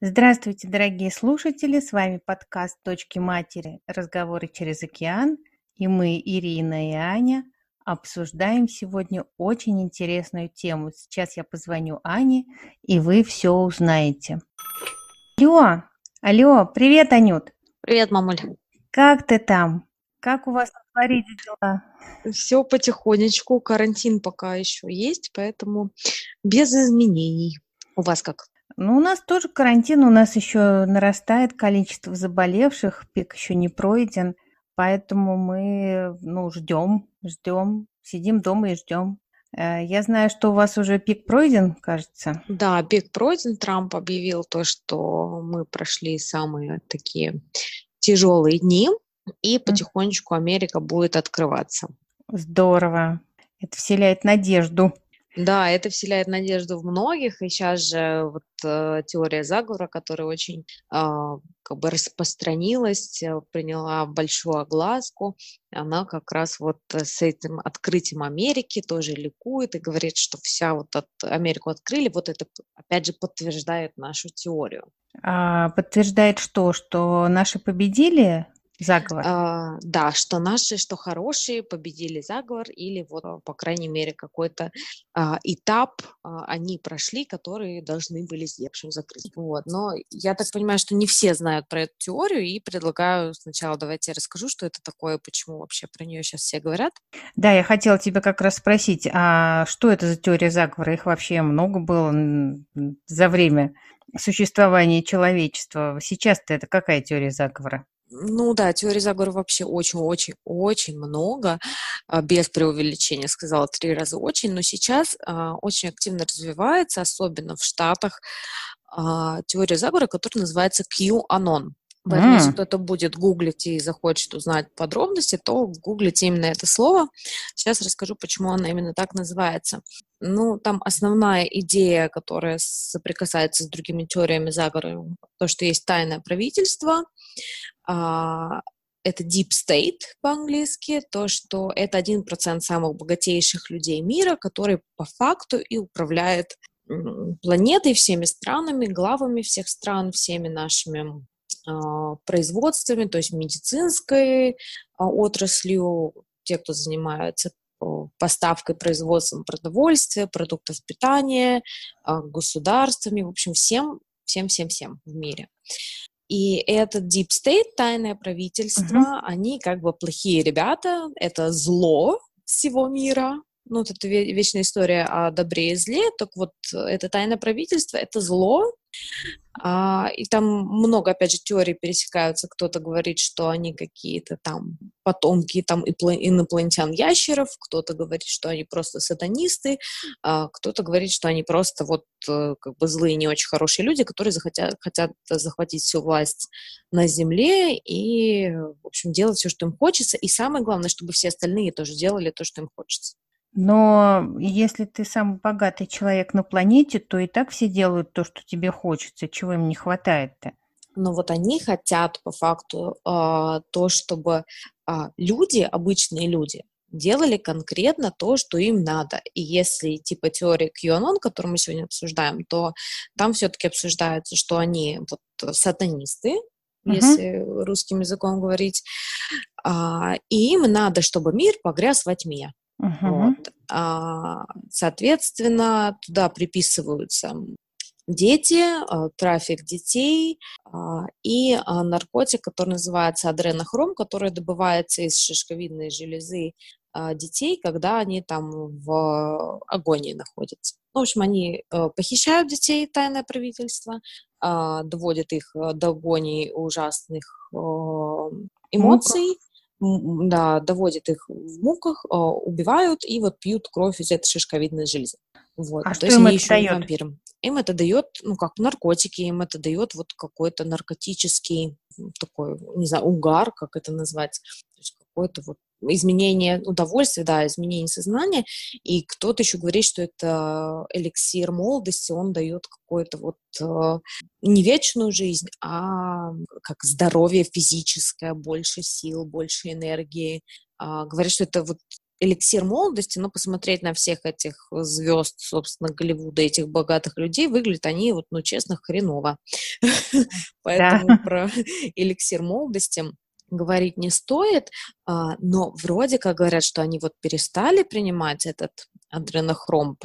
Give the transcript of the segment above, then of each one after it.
Здравствуйте, дорогие слушатели! С вами подкаст «Точки матери. Разговоры через океан». И мы, Ирина и Аня, обсуждаем сегодня очень интересную тему. Сейчас я позвоню Ане, и вы все узнаете. Алло, алло, привет, Анют! Привет, мамуль! Как ты там? Как у вас на Флориде дела? Все потихонечку, карантин пока еще есть, поэтому без изменений. У вас как? Ну, у нас тоже карантин, у нас еще нарастает количество заболевших, пик еще не пройден, поэтому мы, ну, ждем, ждем, сидим дома и ждем. Э, я знаю, что у вас уже пик пройден, кажется. Да, пик пройден. Трамп объявил то, что мы прошли самые такие тяжелые дни, и потихонечку Америка будет открываться. Здорово. Это вселяет надежду. Да, это вселяет надежду в многих, и сейчас же вот э, теория заговора, которая очень э, как бы распространилась, э, приняла большую огласку, она как раз вот с этим открытием Америки тоже ликует и говорит, что вся вот от Америку открыли, вот это опять же подтверждает нашу теорию. А, подтверждает что? Что наши победили? Заговор. А, да, что наши, что хорошие победили заговор, или вот, а, по крайней мере, какой-то а, этап а, они прошли, которые должны были с общем закрыть. Вот. Но я так понимаю, что не все знают про эту теорию, и предлагаю сначала давайте я расскажу, что это такое, почему вообще про нее сейчас все говорят. Да, я хотела тебя как раз спросить, а что это за теория заговора? Их вообще много было за время существования человечества. Сейчас-то это какая теория заговора? Ну да, теории заговора вообще очень-очень-очень много, а, без преувеличения, сказала три раза очень, но сейчас а, очень активно развивается, особенно в Штатах, а, теория заговора, которая называется QAnon. Поэтому, mm. если кто-то будет гуглить и захочет узнать подробности, то гуглите именно это слово. Сейчас расскажу, почему она именно так называется. Ну, там основная идея, которая соприкасается с другими теориями заговора, то, что есть тайное правительство, это deep state по-английски, то, что это один процент самых богатейших людей мира, который по факту и управляет планетой, всеми странами, главами всех стран, всеми нашими а, производствами, то есть медицинской а, отраслью, те, кто занимается поставкой, производством продовольствия, продуктов питания, а, государствами, в общем, всем, всем, всем, всем в мире. И этот Deep State, тайное правительство, uh-huh. они как бы плохие ребята, это зло всего мира, ну, вот это вечная история о добре и зле, так вот, это тайное правительство, это зло, а, и там много, опять же, теорий пересекаются. Кто-то говорит, что они какие-то там потомки там инопланетян-ящеров, кто-то говорит, что они просто сатанисты, а, кто-то говорит, что они просто вот э, как бы злые, не очень хорошие люди, которые захотят, хотят захватить всю власть на Земле и, в общем, делать все, что им хочется. И самое главное, чтобы все остальные тоже делали то, что им хочется. Но если ты самый богатый человек на планете, то и так все делают то, что тебе хочется. Чего им не хватает-то? Но вот они хотят по факту э, то, чтобы э, люди, обычные люди, делали конкретно то, что им надо. И если типа теория QAnon, которую мы сегодня обсуждаем, то там все-таки обсуждается, что они вот сатанисты, uh-huh. если русским языком говорить, а, и им надо, чтобы мир погряз во тьме. Uh-huh. Вот. А, соответственно, туда приписываются дети, а, трафик детей а, и а, наркотик, который называется адренохром, который добывается из шишковидной железы детей, когда они там в агонии находятся. В общем, они э, похищают детей, тайное правительство, доводят их э, до агонии ужасных э, эмоций, да, доводят их в муках, а, убивают и вот пьют кровь из этой шишковидной железы. Вот. А То что есть им это еще дает? вампирам. Им это дает, ну, как наркотики, им это дает вот какой-то наркотический такой, не знаю, угар, как это назвать, то есть какой-то вот изменение удовольствия, да, изменение сознания, и кто-то еще говорит, что это эликсир молодости, он дает какую-то вот э, не вечную жизнь, а как здоровье физическое, больше сил, больше энергии. Э, говорят, что это вот эликсир молодости, но посмотреть на всех этих звезд, собственно, Голливуда, этих богатых людей, выглядят они, вот, ну, честно, хреново. Поэтому про эликсир молодости говорить не стоит, а, но вроде как говорят, что они вот перестали принимать этот адренохром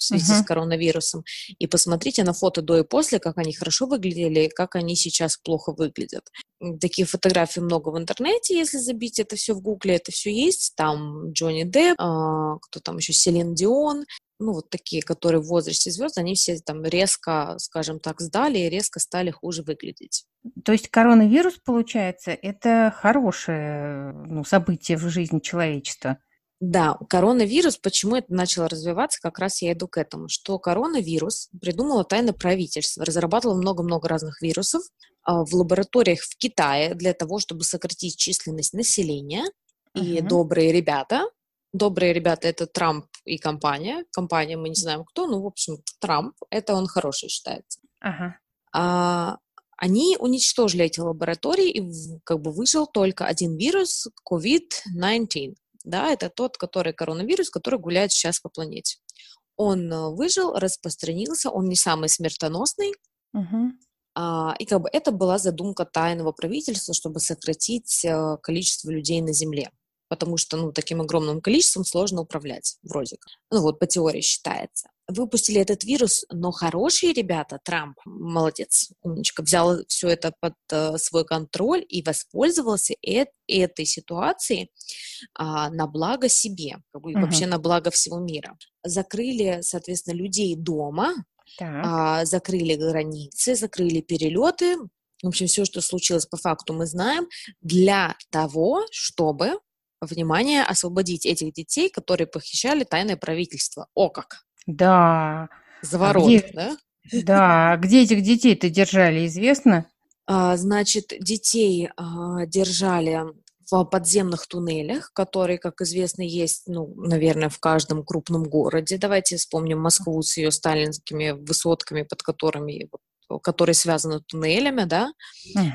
в связи uh-huh. с коронавирусом. И посмотрите на фото до и после, как они хорошо выглядели, как они сейчас плохо выглядят. Таких фотографий много в интернете, если забить это все в гугле, это все есть. Там Джонни Депп, а, кто там еще, Селин Дион, ну, вот такие, которые в возрасте звезд, они все там резко, скажем так, сдали и резко стали хуже выглядеть. То есть коронавирус, получается, это хорошее ну, событие в жизни человечества? Да, коронавирус, почему это начало развиваться, как раз я иду к этому, что коронавирус придумало тайное правительство, разрабатывало много-много разных вирусов а, в лабораториях в Китае для того, чтобы сократить численность населения. Uh-huh. И добрые ребята, добрые ребята это Трамп и компания, компания мы не знаем кто, ну в общем Трамп, это он хороший считается. Uh-huh. А, они уничтожили эти лаборатории и как бы выжил только один вирус COVID-19 да, это тот, который коронавирус, который гуляет сейчас по планете. Он э, выжил, распространился, он не самый смертоносный, угу. а, и как бы это была задумка тайного правительства, чтобы сократить а, количество людей на Земле потому что, ну, таким огромным количеством сложно управлять, вроде как. Ну, вот по теории считается. Выпустили этот вирус, но хорошие ребята, Трамп, молодец, умничка, взял все это под э, свой контроль и воспользовался э этой ситуацией а, на благо себе, как бы, uh-huh. вообще на благо всего мира. Закрыли, соответственно, людей дома, а, закрыли границы, закрыли перелеты, в общем, все, что случилось по факту, мы знаем, для того, чтобы внимание, освободить этих детей, которые похищали тайное правительство. О как! Да. Заворот, а где, да? Да. А где этих детей-то держали, известно? А, значит, детей а, держали в подземных туннелях, которые, как известно, есть, ну, наверное, в каждом крупном городе. Давайте вспомним Москву с ее сталинскими высотками, под которыми, которые связаны туннелями, да.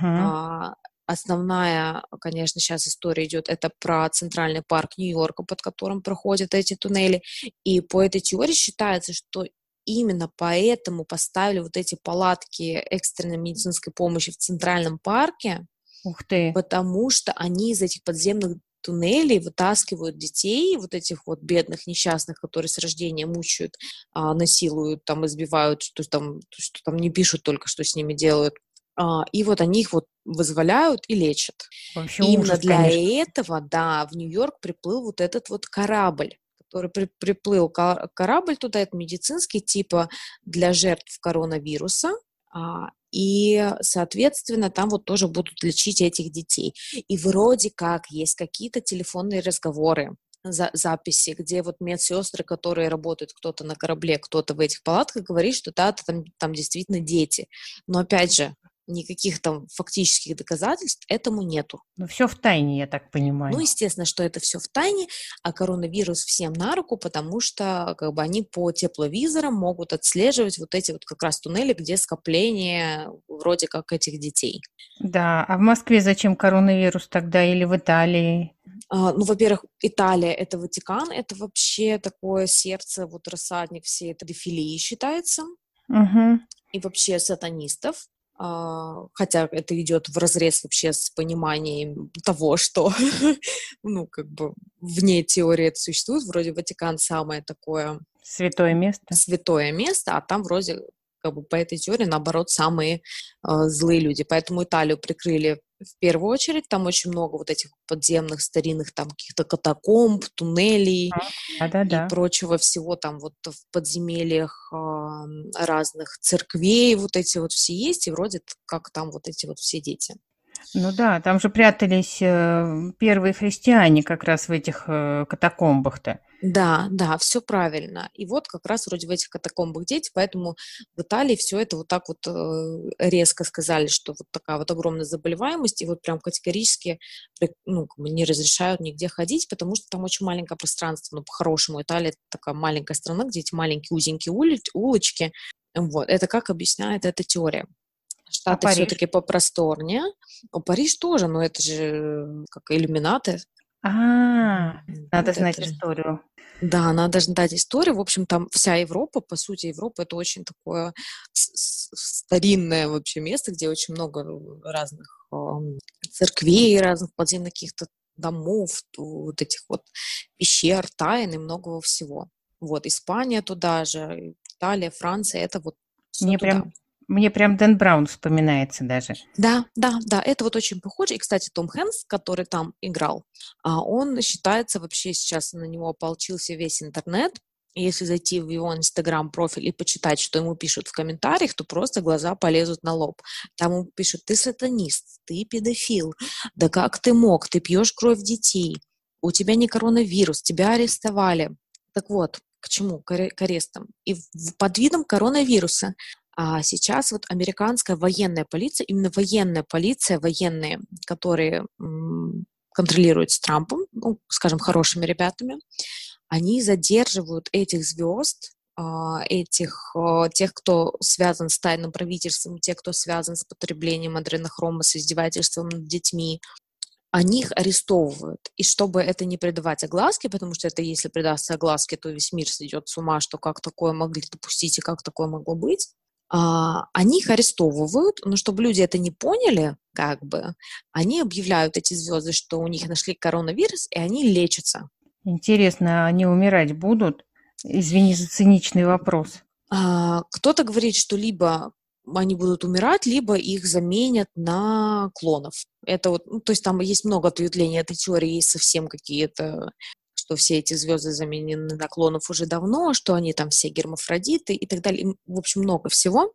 А, Основная, конечно, сейчас история идет, это про центральный парк Нью-Йорка, под которым проходят эти туннели. И по этой теории считается, что именно поэтому поставили вот эти палатки экстренной медицинской помощи в центральном парке. Ух ты! Потому что они из этих подземных туннелей вытаскивают детей, вот этих вот бедных, несчастных, которые с рождения мучают, а, насилуют, там, избивают, что там, что там не пишут только, что с ними делают. А, и вот они их вот вызволяют и лечат. Вообще Именно ужас, для конечно. этого, да, в Нью-Йорк приплыл вот этот вот корабль который при, приплыл корабль туда, это медицинский, типа для жертв коронавируса, а, и, соответственно, там вот тоже будут лечить этих детей. И вроде как есть какие-то телефонные разговоры, за, записи, где вот медсестры, которые работают, кто-то на корабле, кто-то в этих палатках, говорит, что да, там, там действительно дети. Но опять же, никаких там фактических доказательств этому нету. Ну, все в тайне, я так понимаю. Ну, естественно, что это все в тайне, а коронавирус всем на руку, потому что как бы они по тепловизорам могут отслеживать вот эти вот как раз туннели, где скопление вроде как этих детей. Да, а в Москве зачем коронавирус тогда или в Италии? А, ну, во-первых, Италия – это Ватикан, это вообще такое сердце, вот рассадник всей этой дефилии считается. Угу. И вообще сатанистов. А, хотя это идет в разрез вообще с пониманием того, что, ну, как бы вне теории это существует, вроде Ватикан самое такое... Святое место. Святое место, а там вроде как бы по этой теории, наоборот, самые э, злые люди. Поэтому Италию прикрыли в первую очередь. Там очень много вот этих подземных, старинных там каких-то катакомб, туннелей да, да, да. и прочего всего там вот в подземельях э, разных церквей вот эти вот все есть, и вроде как там вот эти вот все дети. Ну да, там же прятались э, первые христиане как раз в этих э, катакомбах-то. Да, да, все правильно. И вот как раз вроде в этих катакомбах дети, поэтому в Италии все это вот так вот э, резко сказали, что вот такая вот огромная заболеваемость, и вот прям категорически ну, не разрешают нигде ходить, потому что там очень маленькое пространство. Ну, по-хорошему, Италия такая маленькая страна, где эти маленькие узенькие улочки. Вот. Это как объясняет эта теория. Штаты а все-таки попросторнее. У Париж тоже, но это же как иллюминаты. А, надо Вот знать это историю. Да, надо знать историю. В общем, там вся Европа, по сути, Европа это очень такое старинное вообще место, где очень много разных церквей, разных подземных каких-то домов, вот этих вот пещер, тайн и многого всего. Вот, Испания туда же, Италия, Франция, это вот Мне туда. прям, мне прям Дэн Браун вспоминается даже. Да, да, да, это вот очень похоже. И, кстати, Том Хэнкс, который там играл, а, он считается вообще сейчас на него ополчился весь интернет. Если зайти в его инстаграм-профиль и почитать, что ему пишут в комментариях, то просто глаза полезут на лоб. Там ему пишут, ты сатанист, ты педофил, да как ты мог, ты пьешь кровь детей, у тебя не коронавирус, тебя арестовали. Так вот, к чему? К аре- к арестам. И под видом коронавируса а сейчас вот американская военная полиция, именно военная полиция, военные, которые контролируют с Трампом, ну, скажем, хорошими ребятами, они задерживают этих звезд, а, этих, а, тех, кто связан с тайным правительством, тех, кто связан с потреблением адренохрома, с издевательством над детьми, они их арестовывают. И чтобы это не придавать огласке, потому что это если придастся огласке, то весь мир сойдет с ума, что как такое могли допустить и как такое могло быть, они их арестовывают, но чтобы люди это не поняли, как бы, они объявляют эти звезды, что у них нашли коронавирус, и они лечатся. Интересно, они умирать будут? Извини за циничный вопрос. А, Кто-то говорит, что либо они будут умирать, либо их заменят на клонов. Это вот, ну, то есть там есть много ответвлений этой теории, есть совсем какие-то, что все эти звезды заменены на клонов уже давно, что они там все гермафродиты и так далее. В общем, много всего.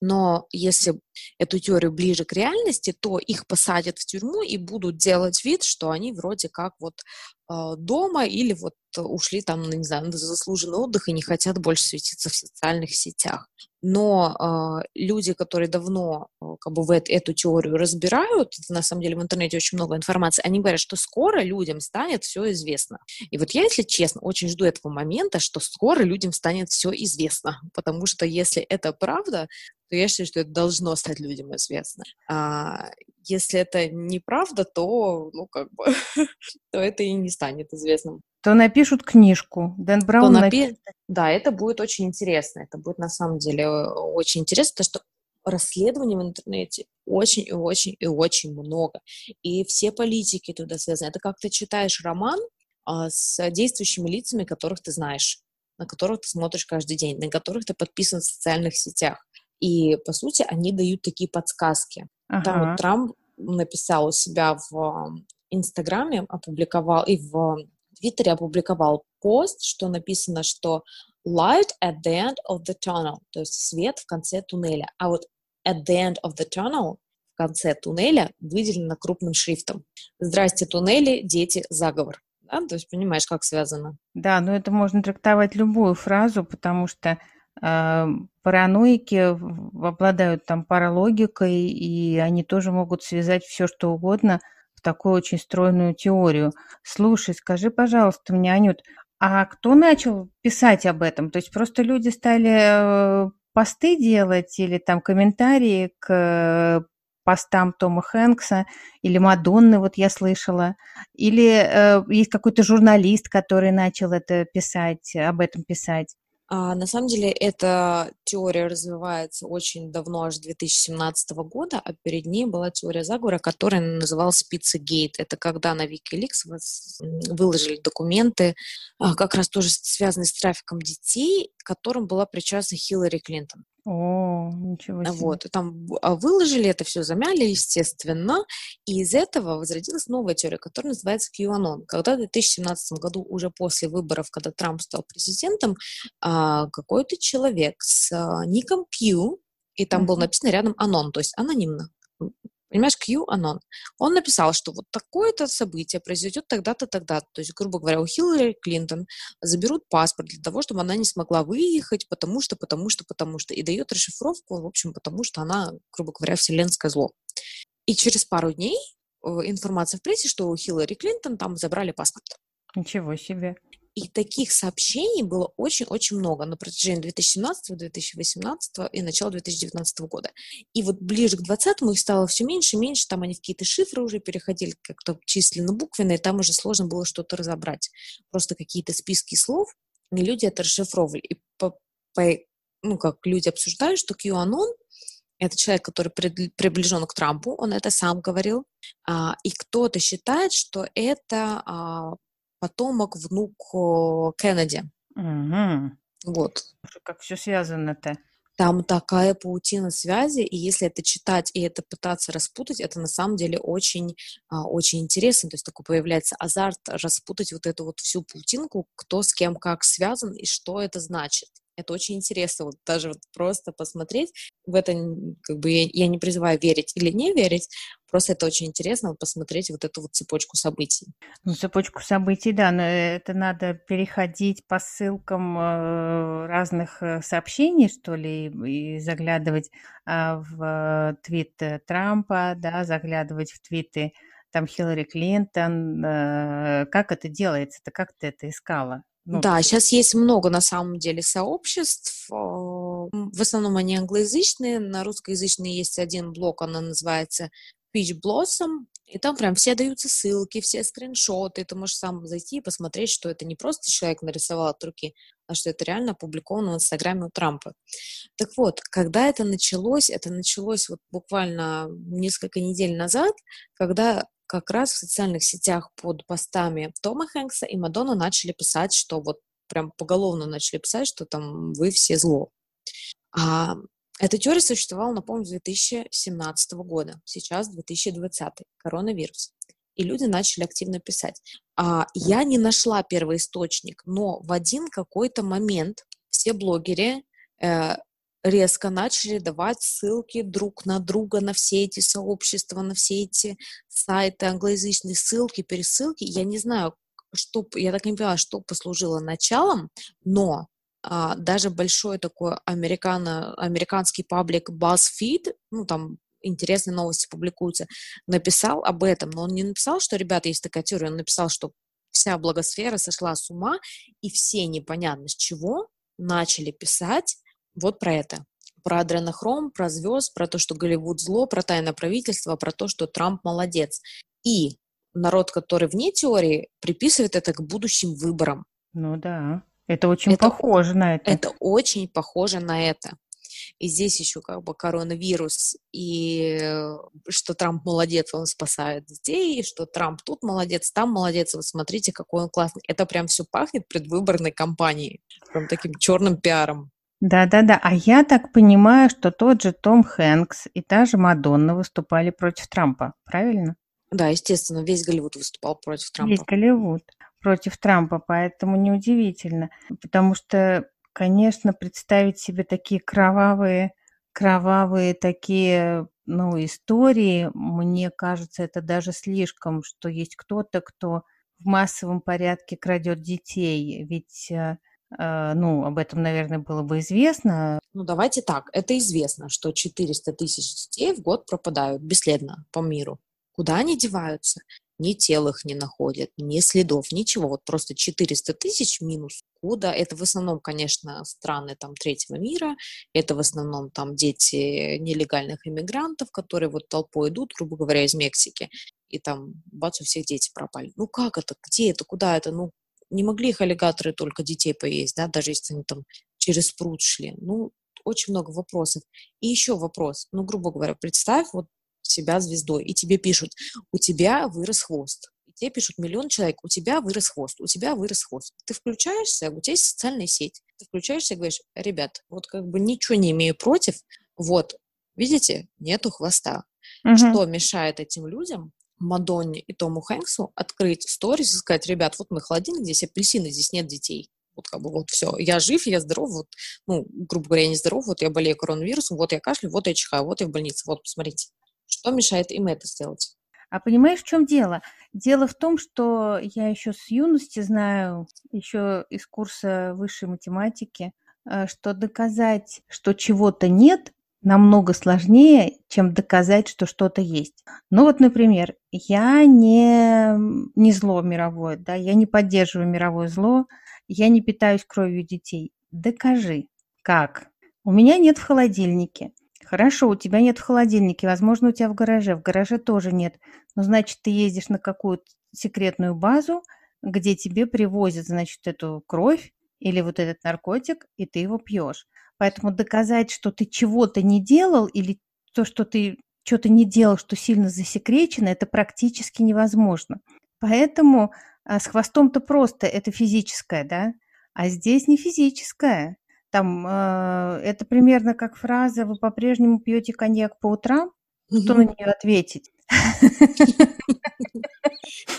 Но если эту теорию ближе к реальности, то их посадят в тюрьму и будут делать вид, что они вроде как вот э, дома или вот ушли там, ну, не знаю, на заслуженный отдых и не хотят больше светиться в социальных сетях. Но э, люди, которые давно э, как бы в эт- эту теорию разбирают, на самом деле в интернете очень много информации, они говорят, что скоро людям станет все известно. И вот я, если честно, очень жду этого момента, что скоро людям станет все известно, потому что если это правда, то я считаю, что это должно стать людям известно. А если это неправда, то, ну, как бы, то это и не станет известным. То напишут книжку. Дэн То Браун напи- напишет. Да, это будет очень интересно. Это будет на самом деле очень интересно, потому что расследований в интернете очень и очень и очень много. И все политики туда связаны. Это как ты читаешь роман а, с действующими лицами, которых ты знаешь, на которых ты смотришь каждый день, на которых ты подписан в социальных сетях. И, по сути, они дают такие подсказки. Там Ага. вот Трамп написал у себя в ам, Инстаграме, опубликовал, и в Твиттере опубликовал пост, что написано, что light at the end of the tunnel, то есть свет в конце туннеля. А вот at the end of the tunnel, в конце туннеля, выделено крупным шрифтом. Здрасте, туннели, дети, заговор. Да? То есть понимаешь, как связано. Да, но это можно трактовать любую фразу, потому что параноики в- обладают там паралогикой, и они тоже могут связать все, что угодно в такую очень стройную теорию. Слушай, скажи, пожалуйста, мне, Анют, а кто начал писать об этом? То есть просто люди стали э, посты делать или там комментарии к э, постам Тома Хэнкса или Мадонны, вот я слышала, или э, есть какой-то журналист, который начал это писать, об этом писать. А, на самом деле эта теория развивается очень давно, аж с 2017 года, а перед ней была теория заговора, которая называлась Pizzagate. Это когда на Wikileaks выложили документы, а, как раз тоже связанные с трафиком детей, к которым была причастна Хиллари Клинтон. О, ничего себе. Вот, там а, выложили это все, замяли, естественно, и из этого возродилась новая теория, которая называется QAnon. Когда в 2017 году, уже после выборов, когда Трамп стал президентом, а, какой-то человек с а, ником Q, и там было Мгм. написано рядом Anon, то есть анонимно. Понимаешь, Q Anon. Он написал, что вот такое-то событие произойдет тогда-то, тогда-то. То есть, грубо говоря, у Хиллари Клинтон заберут паспорт для того, чтобы она не смогла выехать, потому что, потому что, потому что. И дает расшифровку, в общем, потому что она, грубо говоря, вселенское зло. И через пару дней э, информация в прессе, что у Хиллари Клинтон там забрали паспорт. Ничего себе. И таких сообщений было очень-очень много на протяжении 2017, 2018 и начала 2019 года. И вот ближе к 2020 их стало все меньше и меньше, там они в какие-то шифры уже переходили, как-то численно-буквенные, там уже сложно было что-то разобрать. Просто какие-то списки слов, и люди это расшифровывали. И по, по, ну, как люди обсуждают, что QAnon — это человек, который приближен к Трампу, он это сам говорил, а, и кто-то считает, что это а, потомок, внук Кеннеди. Угу. Вот. Как все связано-то? Там такая паутина связи, и если это читать и это пытаться распутать, это на самом деле очень, а, очень интересно. То есть такой появляется азарт распутать вот эту вот всю паутинку, кто с кем как связан и что это значит. Это очень интересно, вот даже вот просто посмотреть. В это как бы я, я не призываю верить или не верить, просто это очень интересно посмотреть вот эту вот цепочку событий. Ну, цепочку событий, да, но это надо переходить по ссылкам э, разных э, сообщений, что ли, и заглядывать а, в твит Трампа, да, заглядывать в твиты там Хиллари Клинтон. Э, как это делается-то? Как ты это искала? Ну, да, сейчас есть много на самом деле сообществ. В основном они англоязычные. На русскоязычные есть один блок, она называется Peach Blossom. И там прям все даются ссылки, все скриншоты. Ты можешь сам зайти и посмотреть, что это не просто человек нарисовал от руки, а что это реально опубликовано в Инстаграме у Трампа. Так вот, когда это началось, это началось вот буквально несколько недель назад, когда как раз в социальных сетях под постами Тома Хэнкса и Мадонна начали писать, что вот прям поголовно начали писать, что там вы все зло. А эта теория существовала, напомню, с 2017 года. Сейчас 2020, коронавирус. И люди начали активно писать. А я не нашла первоисточник, но в один какой-то момент все блогеры э, резко начали давать ссылки друг на друга на все эти сообщества, на все эти сайты англоязычные, ссылки, пересылки. Я не знаю, что, я так не поняла, что послужило началом, но даже большой такой американо, американский паблик BuzzFeed, ну там интересные новости публикуются, написал об этом, но он не написал, что, ребята, есть такая теория, он написал, что вся благосфера сошла с ума, и все непонятно с чего начали писать вот про это. Про адренохром, про звезд, про то, что Голливуд зло, про тайное правительство, про то, что Трамп молодец. И народ, который вне теории, приписывает это к будущим выборам. Ну да, это очень это, похоже на это. Это очень похоже на это. И здесь еще как бы коронавирус, и э, что Трамп молодец, он спасает детей, и что Трамп тут молодец, там молодец, вот смотрите, какой он классный. Это прям все пахнет предвыборной кампанией, прям таким черным пиаром. Да-да-да. А я так понимаю, что тот же Том Хэнкс и та же Мадонна выступали против Трампа, правильно? Да, естественно, весь Голливуд выступал против Трампа. Весь Голливуд против Трампа, поэтому неудивительно. Потому что, конечно, представить себе такие кровавые, кровавые такие, ну, истории, мне кажется, это даже слишком, что есть кто-то, кто в массовом порядке крадет детей. Ведь э, Э, ну, об этом, наверное, было бы известно. Ну, давайте так. Это известно, что 400 тысяч детей в год пропадают бесследно по миру. Куда они деваются? Ни тел их не находят, ни следов, ничего. Вот просто 400 тысяч минус. Куда? Это в основном, конечно, страны там третьего мира. Это в основном там дети нелегальных иммигрантов, которые вот толпой идут, грубо говоря, из Мексики. И там, бац, у всех дети пропали. Ну как это? Где это? Куда это? Ну, не могли их аллигаторы только детей поесть, да, даже если они там через пруд шли. Ну, очень много вопросов. И еще вопрос. Ну, грубо говоря, представь вот себя звездой, и тебе пишут, у тебя вырос хвост. И тебе пишут миллион человек, у тебя вырос хвост, у тебя вырос хвост. Ты включаешься, у тебя есть социальная сеть. Ты включаешься и говоришь, ребят, вот как бы ничего не имею против, вот, видите, нету хвоста. Угу. Что мешает этим людям Мадонне и Тому Хэнксу открыть сторис и сказать, ребят, вот мой холодильник, здесь апельсины, здесь нет детей. Вот как бы вот все, я жив, я здоров, вот, ну, грубо говоря, я не здоров, вот я болею коронавирусом, вот я кашляю, вот я чихаю, вот я в больнице, вот, посмотрите. Что мешает им это сделать? А понимаешь, в чем дело? Дело в том, что я еще с юности знаю, еще из курса высшей математики, э, что доказать, что чего-то нет, намного сложнее, чем доказать, что что-то есть. Ну вот, например, я не, не зло мировое, да, я не поддерживаю мировое зло, я не питаюсь кровью детей. Докажи. Как? У меня нет в холодильнике. Хорошо, у тебя нет в холодильнике, возможно, у тебя в гараже. В гараже тоже нет. Но значит, ты ездишь на какую-то секретную базу, где тебе привозят, значит, эту кровь или вот этот наркотик, и ты его пьешь. Поэтому доказать, что ты чего-то не делал или то, что ты что-то не делал, что сильно засекречено, это практически невозможно. Поэтому а, с хвостом-то просто это физическое, да, а здесь не физическое. Там э, это примерно как фраза «Вы по-прежнему пьете коньяк по утрам?» Что на нее ответить?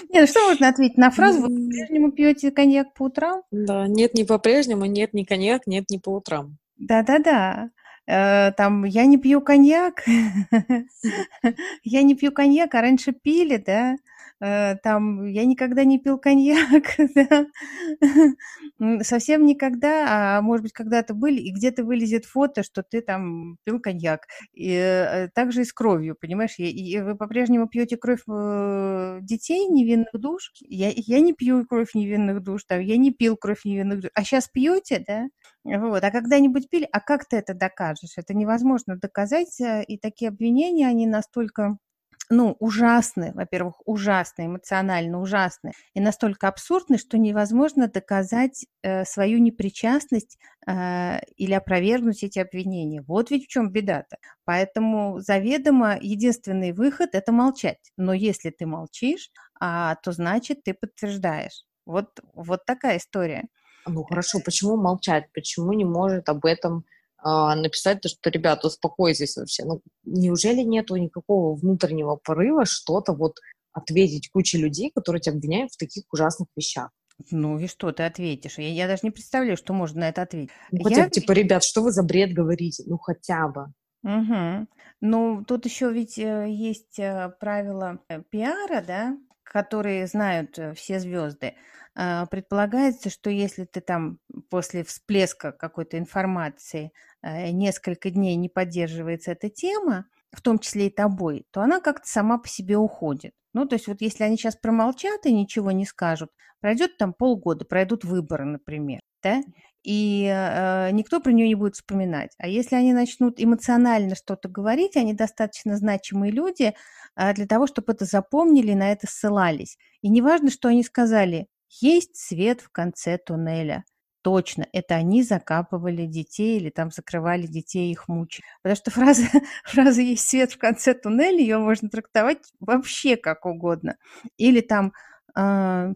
Нет, ну что можно ответить на фразу «Вы по-прежнему пьете коньяк по утрам?» Да, нет, не по-прежнему, нет, не коньяк, нет, не по утрам. Да-да-да. Э, там я не пью коньяк, я не пью коньяк, а раньше пили, да, там я никогда не пил коньяк, да? совсем никогда, а может быть когда-то были, и где-то вылезет фото, что ты там пил коньяк. И э, также и с кровью, понимаешь? И, и вы по-прежнему пьете кровь э, детей невинных душ? Я, я не пью кровь невинных душ, там, я не пил кровь невинных душ. А сейчас пьете, да? Вот. А когда-нибудь пили? А как ты это докажешь? Это невозможно доказать, и такие обвинения, они настолько ну, ужасны, во-первых, ужасны, эмоционально ужасны, и настолько абсурдны, что невозможно доказать э, свою непричастность э, или опровергнуть эти обвинения. Вот ведь в чем беда-то. Поэтому заведомо единственный выход – это молчать. Но если ты молчишь, а, то значит ты подтверждаешь. Вот, вот такая история. Ну хорошо, почему молчать? Почему не может об этом написать то, что, ребята, успокойтесь вообще. Ну, неужели нету никакого внутреннего порыва что-то вот ответить куче людей, которые тебя обвиняют в таких ужасных вещах? Ну и что ты ответишь? Я, я даже не представляю, что можно на это ответить. Ну, хотя я... типа, ребят, что вы за бред говорите? Ну, хотя бы. Угу. Ну, тут еще ведь э, есть э, правила э, пиара, да, которые знают все звезды. А, предполагается, что если ты там после всплеска какой-то информации э, несколько дней не поддерживается эта тема, в том числе и тобой, то она как-то сама по себе уходит. Ну, то есть вот если они сейчас промолчат и ничего не скажут, пройдет там полгода, пройдут выборы, например, да, и э, никто про нее не будет вспоминать. А если они начнут эмоционально что-то говорить, они достаточно значимые люди э, для того, чтобы это запомнили и на это ссылались. И неважно, что они сказали, есть свет в конце туннеля. Точно, это они закапывали детей или там закрывали детей, их мучили. Потому что фраза, фраза «есть свет в конце туннеля», ее можно трактовать вообще как угодно. Или там «А,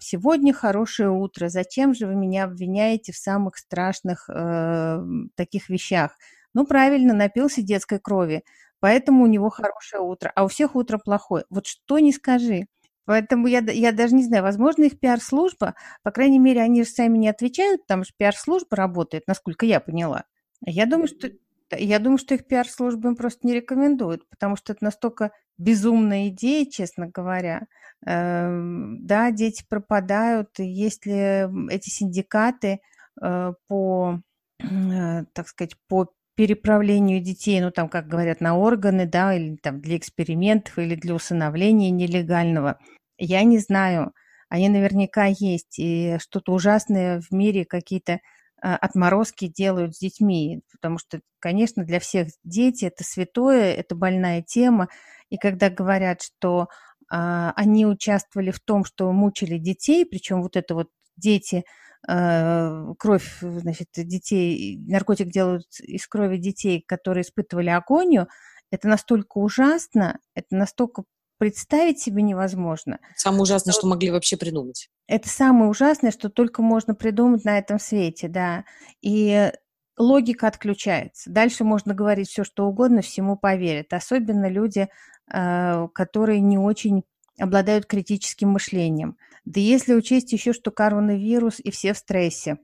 «сегодня хорошее утро, зачем же вы меня обвиняете в самых страшных э, таких вещах?» Ну, правильно, напился детской крови, поэтому у него хорошее утро, а у всех утро плохое. Вот что не скажи – Поэтому я, я даже не знаю, возможно, их пиар-служба, по крайней мере, они же сами не отвечают, там же пиар-служба работает, насколько я поняла. Я думаю, что я думаю, что их пиар-служба им просто не рекомендует, потому что это настолько безумная идея, честно говоря. Эм, да, дети пропадают, если эти синдикаты э, по, э, так сказать, по переправлению детей, ну там, как говорят, на органы, да, или там для экспериментов, или для усыновления нелегального. Я не знаю, они наверняка есть, и что-то ужасное в мире, какие-то отморозки делают с детьми, потому что, конечно, для всех дети это святое, это больная тема, и когда говорят, что а, они участвовали в том, что мучили детей, причем вот это вот дети Э, кровь, значит, детей, наркотик делают из крови детей, которые испытывали агонию, это настолько ужасно, это настолько представить себе невозможно. Самое ужасное, что могли вообще придумать. Это самое ужасное, что только можно придумать на этом свете, да. И логика отключается. Дальше можно говорить все, что угодно, всему поверят. Особенно люди, э, которые не очень обладают критическим мышлением. Да если учесть еще, что коронавирус и все в стрессе,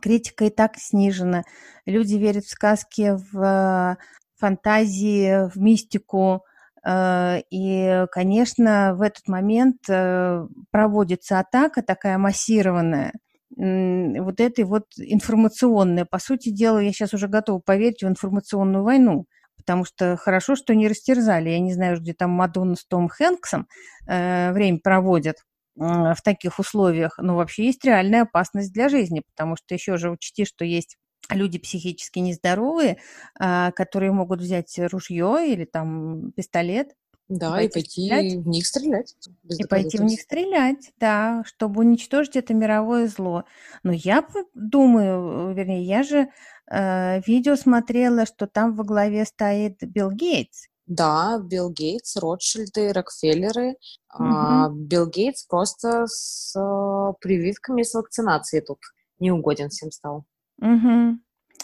критика и так снижена, люди верят в сказки, в э, фантазии, в мистику, и, конечно, в этот момент э, проводится атака такая массированная, вот этой вот информационная. По сути дела, я сейчас уже готова поверить в информационную войну, потому что хорошо, что не растерзали. Я не знаю, где там Мадонна с Том Хэнксом э, время проводят в таких условиях, но вообще есть реальная опасность для жизни, потому что еще же учти, что есть люди психически нездоровые, а, которые могут взять ружье или там пистолет. Да, и пойти стрелять. в них стрелять. И пойти в них стрелять, да, чтобы уничтожить это мировое зло. Но я думаю, вернее, я же э, видео смотрела, что там во главе стоит Билл Гейтс. Да, Билл Гейтс, Ротшильды, Рокфеллеры. Угу. А, Билл Гейтс просто с а, прививками с вакцинацией тут неугоден всем стал. Угу.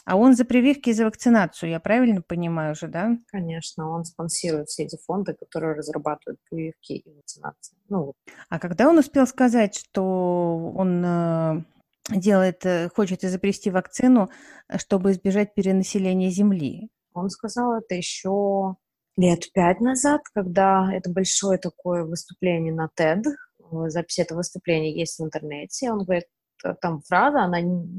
А он за прививки и за вакцинацию, я правильно понимаю же, да? Конечно, он спонсирует все эти фонды, которые разрабатывают прививки и вакцинации. Ну, А когда он успел сказать, что он э, делает, э, хочет изобрести вакцину, чтобы избежать перенаселения Земли? Он сказал это еще лет пять назад, когда это большое такое выступление на TED, запись этого выступления есть в интернете, он говорит, там фраза, она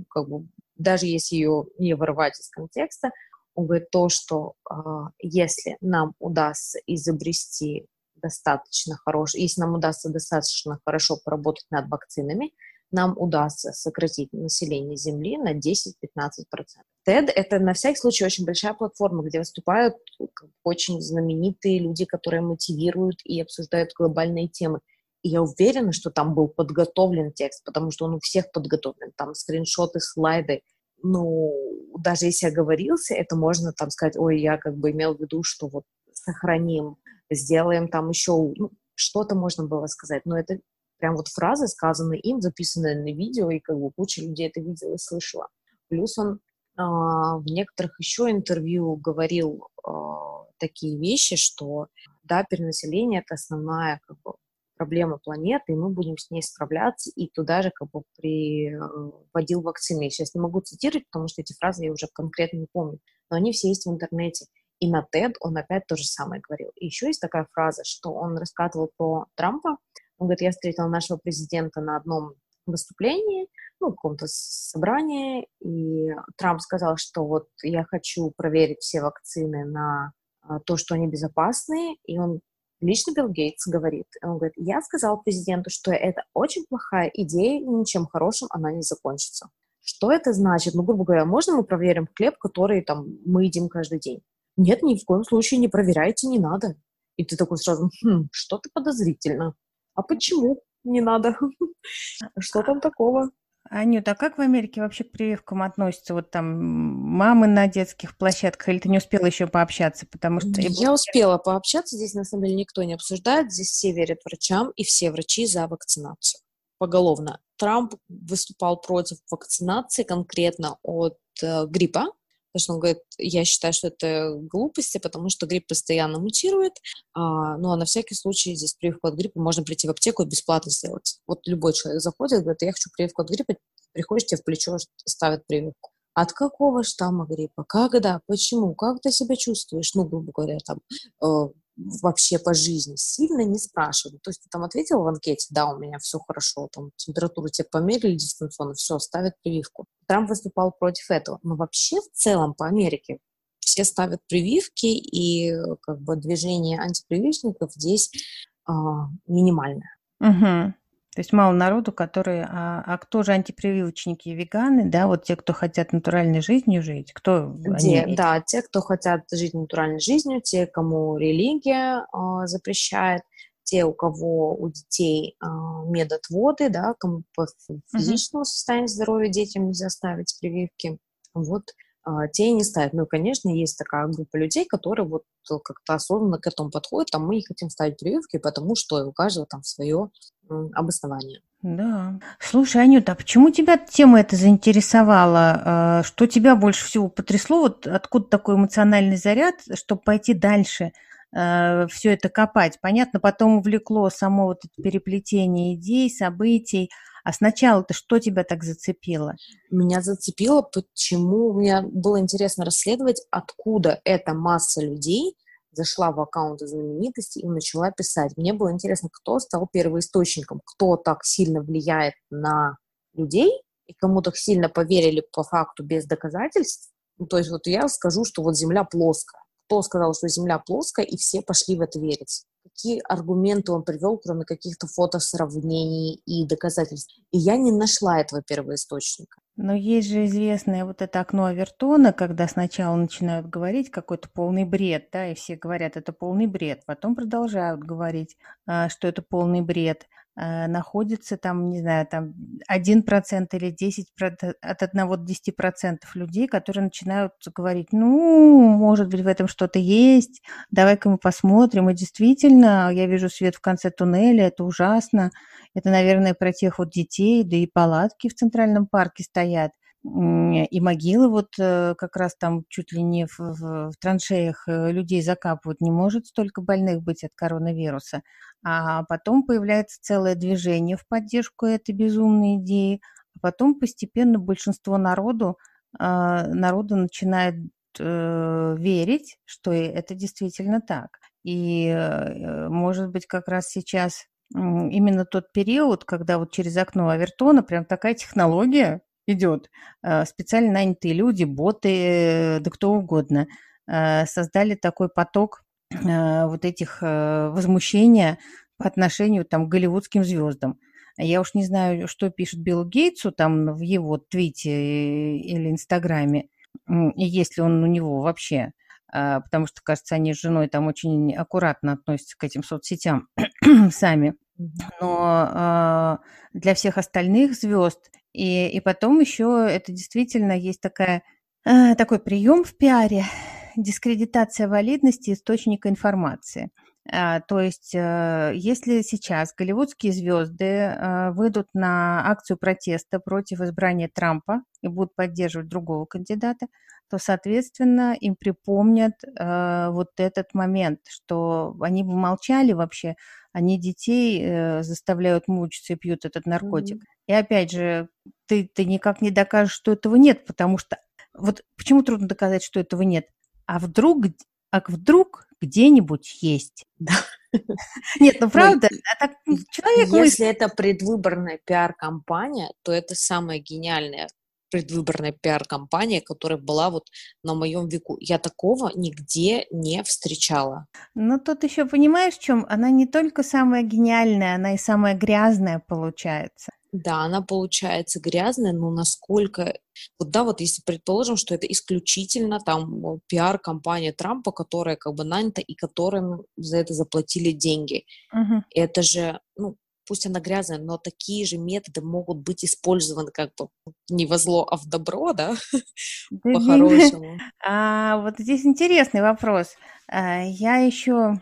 как бы даже если ее не вырывать из контекста, он говорит то, что э, если нам удастся изобрести достаточно хорошо, если нам удастся достаточно хорошо поработать над вакцинами, нам удастся сократить население Земли на 10-15%. TED — это на всякий случай очень большая платформа, где выступают очень знаменитые люди, которые мотивируют и обсуждают глобальные темы. Я уверена, что там был подготовлен текст, потому что он у всех подготовлен. Там скриншоты, слайды. Ну, даже если оговорился, это можно там сказать, ой, я как бы имел в виду, что вот сохраним, сделаем там еще, ну, что-то можно было сказать. Но это прям вот фразы, сказанные им, записанные на видео, и как бы куча людей это видела и слышала. Плюс он а, в некоторых еще интервью говорил а, такие вещи, что да, перенаселение это основная как бы, проблема планеты, и мы будем с ней справляться, и туда же как бы приводил вакцины. Я сейчас не могу цитировать, потому что эти фразы я уже конкретно не помню, но они все есть в интернете. И на TED он опять то же самое говорил. И еще есть такая фраза, что он рассказывал про Трампа. Он говорит, я встретил нашего президента на одном выступлении, ну, каком-то собрании, и Трамп сказал, что вот я хочу проверить все вакцины на а, то, что они безопасны, и он Лично Билл Гейтс говорит, он говорит, я сказал президенту, что это очень плохая идея, ничем хорошим она не закончится. Что это значит? Ну, грубо говоря, можно мы проверим хлеб, который там мы едим каждый день? Нет, ни в коем случае не проверяйте, не надо. И ты такой сразу, хм, что-то подозрительно. А почему не надо? Что там такого? Анюта, а как в Америке вообще к прививкам относятся? Вот там мамы на детских площадках, или ты не успела еще пообщаться? Потому что... Я успела пообщаться, здесь на самом деле никто не обсуждает, здесь все верят врачам, и все врачи за вакцинацию. Поголовно. Трамп выступал против вакцинации конкретно от э, гриппа, Потому что он говорит, я считаю, что это глупости, потому что грипп постоянно мутирует. А, ну, а на всякий случай здесь прививку от гриппа можно прийти в аптеку и бесплатно сделать. Вот любой человек заходит, говорит, я хочу прививку от гриппа, приходишь, тебе в плечо ставят прививку. От какого штамма гриппа? Когда? Почему? Как ты себя чувствуешь? Ну, грубо говоря, там, э, вообще по жизни, сильно не спрашивали. То есть ты там ответил в анкете, да, у меня все хорошо, там температуру тебе померили дистанционно, все, ставят прививку. Трамп выступал против этого. Но вообще в целом по Америке все ставят прививки, и как бы движение антипрививочников здесь а, минимальное. Угу. То есть мало народу, которые... А, а кто же антипрививочники и веганы, да, вот те, кто хотят натуральной жизнью жить? Кто те, они? Да, те, кто хотят жить натуральной жизнью, те, кому религия э, запрещает, те, у кого у детей э, медотводы, да, кому по физическому состоянию здоровья детям нельзя ставить прививки. Вот те и не ставят. Ну, конечно, есть такая группа людей, которые вот как-то осознанно к этому подходят, там мы не хотим ставить прививки, потому что у каждого там свое обоснование. Да. Слушай, Анюта, а почему тебя тема эта заинтересовала? А, что тебя больше всего потрясло? Вот откуда такой эмоциональный заряд, чтобы пойти дальше а, все это копать? Понятно, потом увлекло само вот это переплетение идей, событий. А сначала-то что тебя так зацепило? Меня зацепило, почему мне было интересно расследовать, откуда эта масса людей – зашла в аккаунты знаменитости и начала писать. Мне было интересно, кто стал первоисточником, кто так сильно влияет на людей, и кому так сильно поверили по факту без доказательств. Ну, то есть вот я скажу, что вот Земля плоская. кто сказал, что Земля плоская, и все пошли в это верить. Какие аргументы он привел, кроме каких-то фотосравнений и доказательств? И я не нашла этого первоисточника. Но есть же известное вот это окно Авертона, когда сначала начинают говорить какой-то полный бред, да, и все говорят, это полный бред, потом продолжают говорить, а, что это полный бред. А, находится там, не знаю, там 1% или 10%, от 1 до 10% людей, которые начинают говорить, ну, может быть, в этом что-то есть, давай-ка мы посмотрим. И действительно, я вижу свет в конце туннеля, это ужасно. Это, наверное, про тех вот детей, да и палатки в Центральном парке стоят. И могилы вот э, как раз там чуть ли не в, в, в траншеях э, людей закапывают. Не может столько больных быть от коронавируса. А потом появляется целое движение в поддержку этой безумной идеи. А потом постепенно большинство народу, а, народу начинает э, верить, что это действительно так. И, может быть, как раз сейчас именно тот период, когда вот через окно Авертона прям такая технология идет. Э, специально нанятые люди, боты, да кто угодно, э, создали такой поток э, вот этих возмущения по отношению там, к голливудским звездам. Я уж не знаю, что пишет Билл Гейтсу там в его твите или инстаграме, и есть ли он у него вообще, потому что, кажется, они с женой там очень аккуратно относятся к этим соцсетям сами. Но для всех остальных звезд и, и потом еще это действительно есть такая, э, такой прием в пиаре, дискредитация валидности источника информации. А, то есть, э, если сейчас голливудские звезды э, выйдут на акцию протеста против избрания Трампа и будут поддерживать другого кандидата, то, соответственно, им припомнят э, вот этот момент, что они бы молчали вообще, они детей заставляют мучиться и пьют этот наркотик. Mm-hmm. И опять же, ты, ты никак не докажешь, что этого нет, потому что вот почему трудно доказать, что этого нет? А вдруг, а вдруг где-нибудь есть? Да. Нет, ну правда, а так человек Если это предвыборная пиар-компания, то это самая гениальная предвыборная пиар-компания, которая была вот на моем веку. Я такого нигде не встречала. Ну, тут еще понимаешь, в чем? Она не только самая гениальная, она и самая грязная получается. Да, она получается грязная, но насколько... Вот да, вот если предположим, что это исключительно там пиар-компания Трампа, которая как бы нанята и которым за это заплатили деньги. Угу. Это же, ну, пусть она грязная, но такие же методы могут быть использованы как бы не во зло, а в добро, да, по-хорошему. А вот здесь интересный вопрос. А, я еще,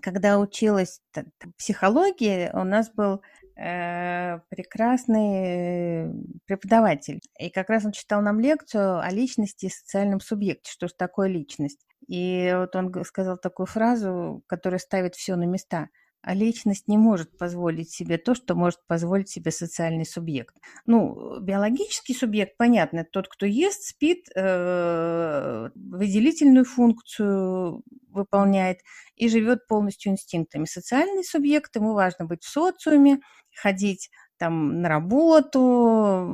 когда училась психологии, у нас был прекрасный преподаватель. И как раз он читал нам лекцию о личности и социальном субъекте, что же такое личность. И вот он сказал такую фразу, которая ставит все на места – а личность не может позволить себе то, что может позволить себе социальный субъект. Ну, биологический субъект, понятно, тот, кто ест, спит, э, выделительную функцию выполняет и живет полностью инстинктами. Социальный субъект, ему важно быть в социуме, ходить там на работу,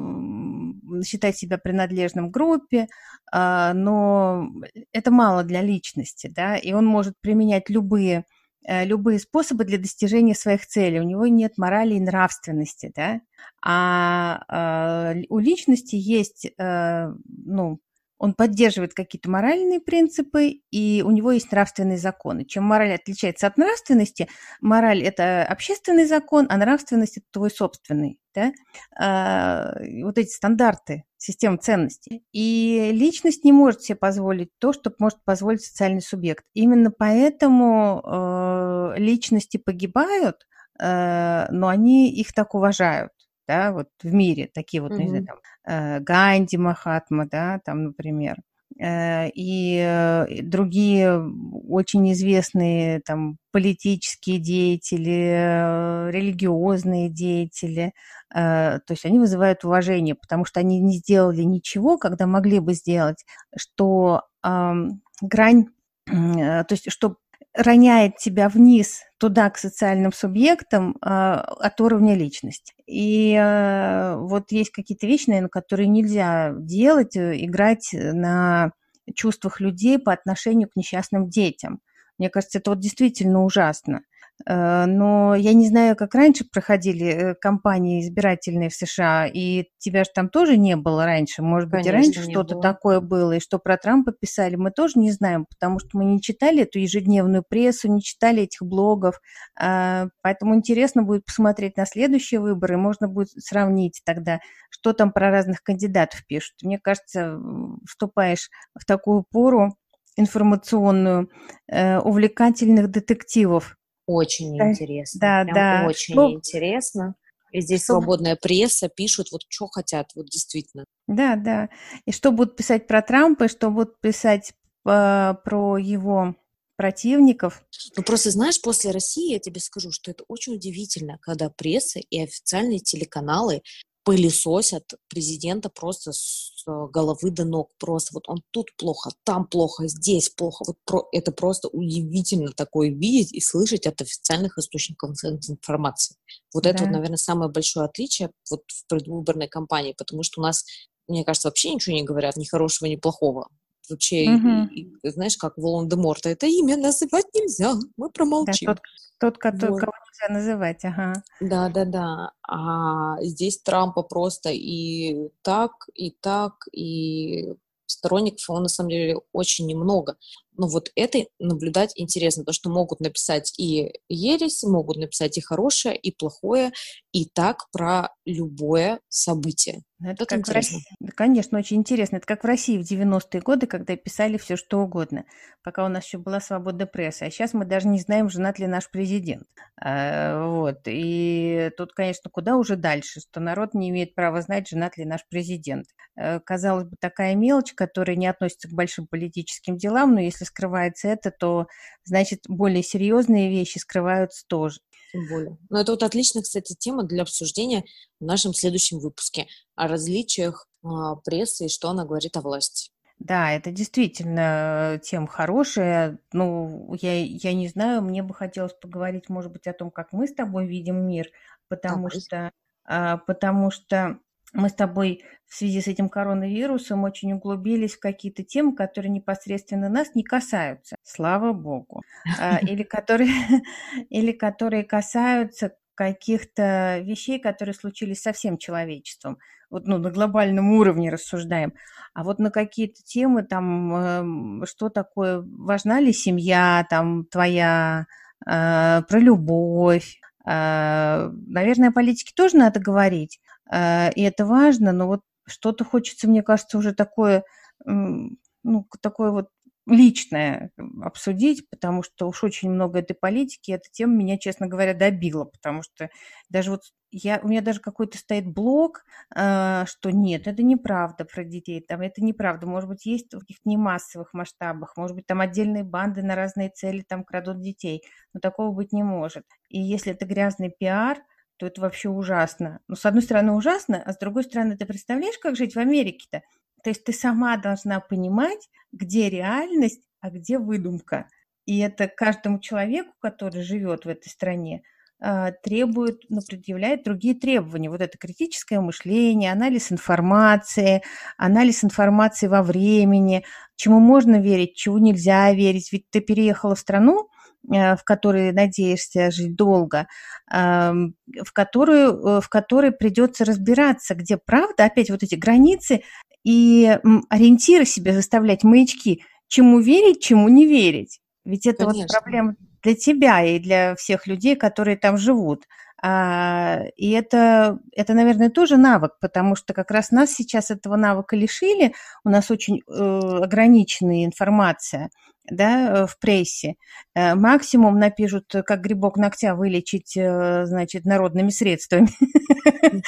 считать себя принадлежным группе, э, но это мало для личности, да, и он может применять любые любые способы для достижения своих целей. У него нет морали и нравственности, да. А э, у личности есть, э, ну, он поддерживает какие-то моральные принципы, и у него есть нравственные законы. Чем мораль отличается от нравственности, мораль – это общественный закон, а нравственность – это твой собственный. Да? А, вот эти стандарты, система ценностей. И личность не может себе позволить то, что может позволить социальный субъект. Именно поэтому э, личности погибают, э, но они их так уважают да, вот в мире, такие вот, mm-hmm. не знаю, там, э, Ганди Махатма, да, там, например, э, и другие очень известные там политические деятели, э, религиозные деятели, то есть они вызывают уважение, потому что они не сделали ничего, когда могли бы сделать, что грань, то есть что роняет тебя вниз туда, к социальным субъектам а, от уровня личности. И а, вот есть какие-то вещи, наверное, которые нельзя делать, э, играть на чувствах людей по отношению к несчастным детям. Мне кажется, это вот действительно ужасно. Э, но я не знаю, как раньше проходили э, кампании избирательные в США, и тебя же там тоже не было раньше. Может быть, Конечно, и раньше что-то такое было, и что про Трампа писали, мы тоже не знаем, потому что мы не читали эту ежедневную прессу, не читали этих блогов. А, поэтому интересно будет посмотреть на следующие выборы, можно будет сравнить тогда, что там про разных кандидатов пишут. Мне кажется, вступаешь в такую пору информационную, э, увлекательных детективов, очень Да, интересно, да, прям да. очень Что интересно. И здесь что свободная пресса, пишут вот что хотят, вот действительно. Да, да. И что будут писать про Трампа, и что будут писать а, про его противников. Ну просто знаешь, после России я тебе скажу, что это очень удивительно, когда пресса и официальные телеканалы пылесосят президента просто с э, головы до ног. Просто вот он тут плохо, там плохо, здесь плохо. Вот про, это просто удивительно такое видеть и слышать от официальных источников информации. Вот да. это, вот, наверное, самое большое отличие вот в предвыборной кампании, потому что у нас, мне кажется, вообще ничего не говорят, ни хорошего, ни плохого. Вообще, угу. и, и, знаешь, как Волан-де-Морта, это имя называть нельзя, мы промолчим. Да, тот, тот вот. кого нельзя называть, ага. Да, да, да. А здесь Трампа просто и так, и так, и сторонников его на самом деле очень немного. Но вот это наблюдать интересно, то что могут написать и ересь, могут написать и хорошее, и плохое, и так про любое событие. Ну, это, как. В России. Конечно, очень интересно. Это как в России в 90-е годы, когда писали все что угодно, пока у нас еще была свобода прессы. А сейчас мы даже не знаем, женат ли наш президент. А, вот. И тут, конечно, куда уже дальше, что народ не имеет права знать, женат ли наш президент. Э, казалось бы, такая мелочь, которая не относится к большим политическим делам, но если скрывается это, то, значит, более серьезные вещи скрываются тоже. Тем более. Но это вот отличная, кстати, тема для обсуждения в нашем следующем выпуске о различиях а, прессы и что она говорит о власти. Да, это действительно тема хорошая. Ну, я, я не знаю, мне бы хотелось поговорить, может быть, о том, как мы с тобой видим мир, потому так, что, а, потому что мы с тобой в связи с этим коронавирусом очень углубились в какие-то темы, которые непосредственно нас не касаются, слава богу, а, или которые, или которые касаются каких-то вещей, которые случились со всем человечеством. Вот ну, на глобальном уровне рассуждаем. А вот на какие-то темы, там, эм, что такое, важна ли семья, там, твоя, э, про любовь. Э, наверное, о политике тоже надо говорить. Э, и это важно, но вот что-то хочется, мне кажется, уже такое, ну, такое вот личное обсудить, потому что уж очень много этой политики, эта тема меня, честно говоря, добила, потому что даже вот я, у меня даже какой-то стоит блок, э, что нет, это неправда про детей, там это неправда, может быть, есть в каких-то немассовых масштабах, может быть, там отдельные банды на разные цели там крадут детей, но такого быть не может. И если это грязный пиар, то это вообще ужасно. Ну, с одной стороны, ужасно, а с другой стороны, ты представляешь, как жить в Америке-то? То есть ты сама должна понимать, где реальность, а где выдумка. И это каждому человеку, который живет в этой стране, а, требует, ну, предъявляет другие требования. Вот это критическое мышление, анализ информации, анализ информации во времени, чему можно верить, чему нельзя верить. Ведь ты переехала в страну, в которой надеешься жить долго, в которую, э, в которой придется разбираться, где правда, опять вот эти границы и ориентиры себе заставлять, маячки, чему верить, чему не верить. Ведь это Конечно. вот проблема для тебя и для всех людей, которые там живут. А, и это, это, наверное, тоже навык, потому что как раз нас сейчас этого навыка лишили, у нас очень э, ограниченная информация да, в прессе. Э, максимум напишут, как грибок ногтя вылечить, э, значит, народными средствами.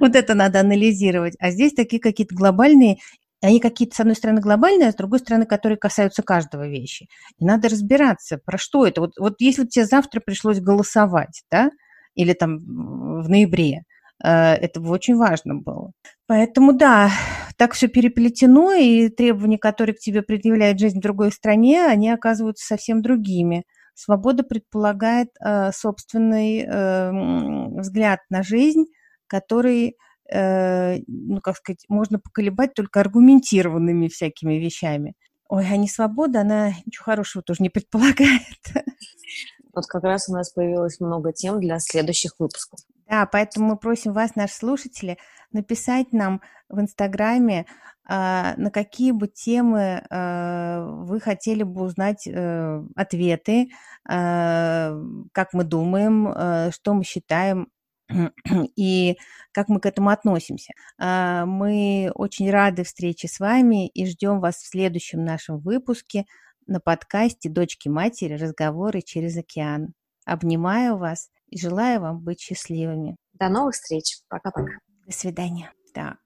Вот это надо анализировать. А здесь такие какие-то глобальные они какие-то, с одной стороны, глобальные, а с другой стороны, которые касаются каждого вещи. И надо разбираться, про что это. Вот, вот если бы тебе завтра пришлось голосовать, да, или там в ноябре. Э, это бы очень важно было. Поэтому да, так все переплетено, и требования, которые к тебе предъявляет жизнь в другой стране, они оказываются совсем другими. Свобода предполагает э, собственный э, взгляд на жизнь, который, э, ну, как сказать, можно поколебать только аргументированными всякими вещами. Ой, а не свобода, она ничего хорошего тоже не предполагает. Вот как раз у нас появилось много тем для следующих выпусков. Да, поэтому мы просим вас, наши слушатели, написать нам в Инстаграме, а, на какие бы темы а, вы хотели бы узнать э, ответы, а, как мы думаем, что мы считаем и как мы к этому относимся. Мы очень рады встрече с вами и ждем вас в следующем нашем выпуске на подкасте «Дочки матери. Разговоры через океан». Обнимаю вас и желаю вам быть счастливыми. До новых встреч. Пока-пока. До свидания. Так.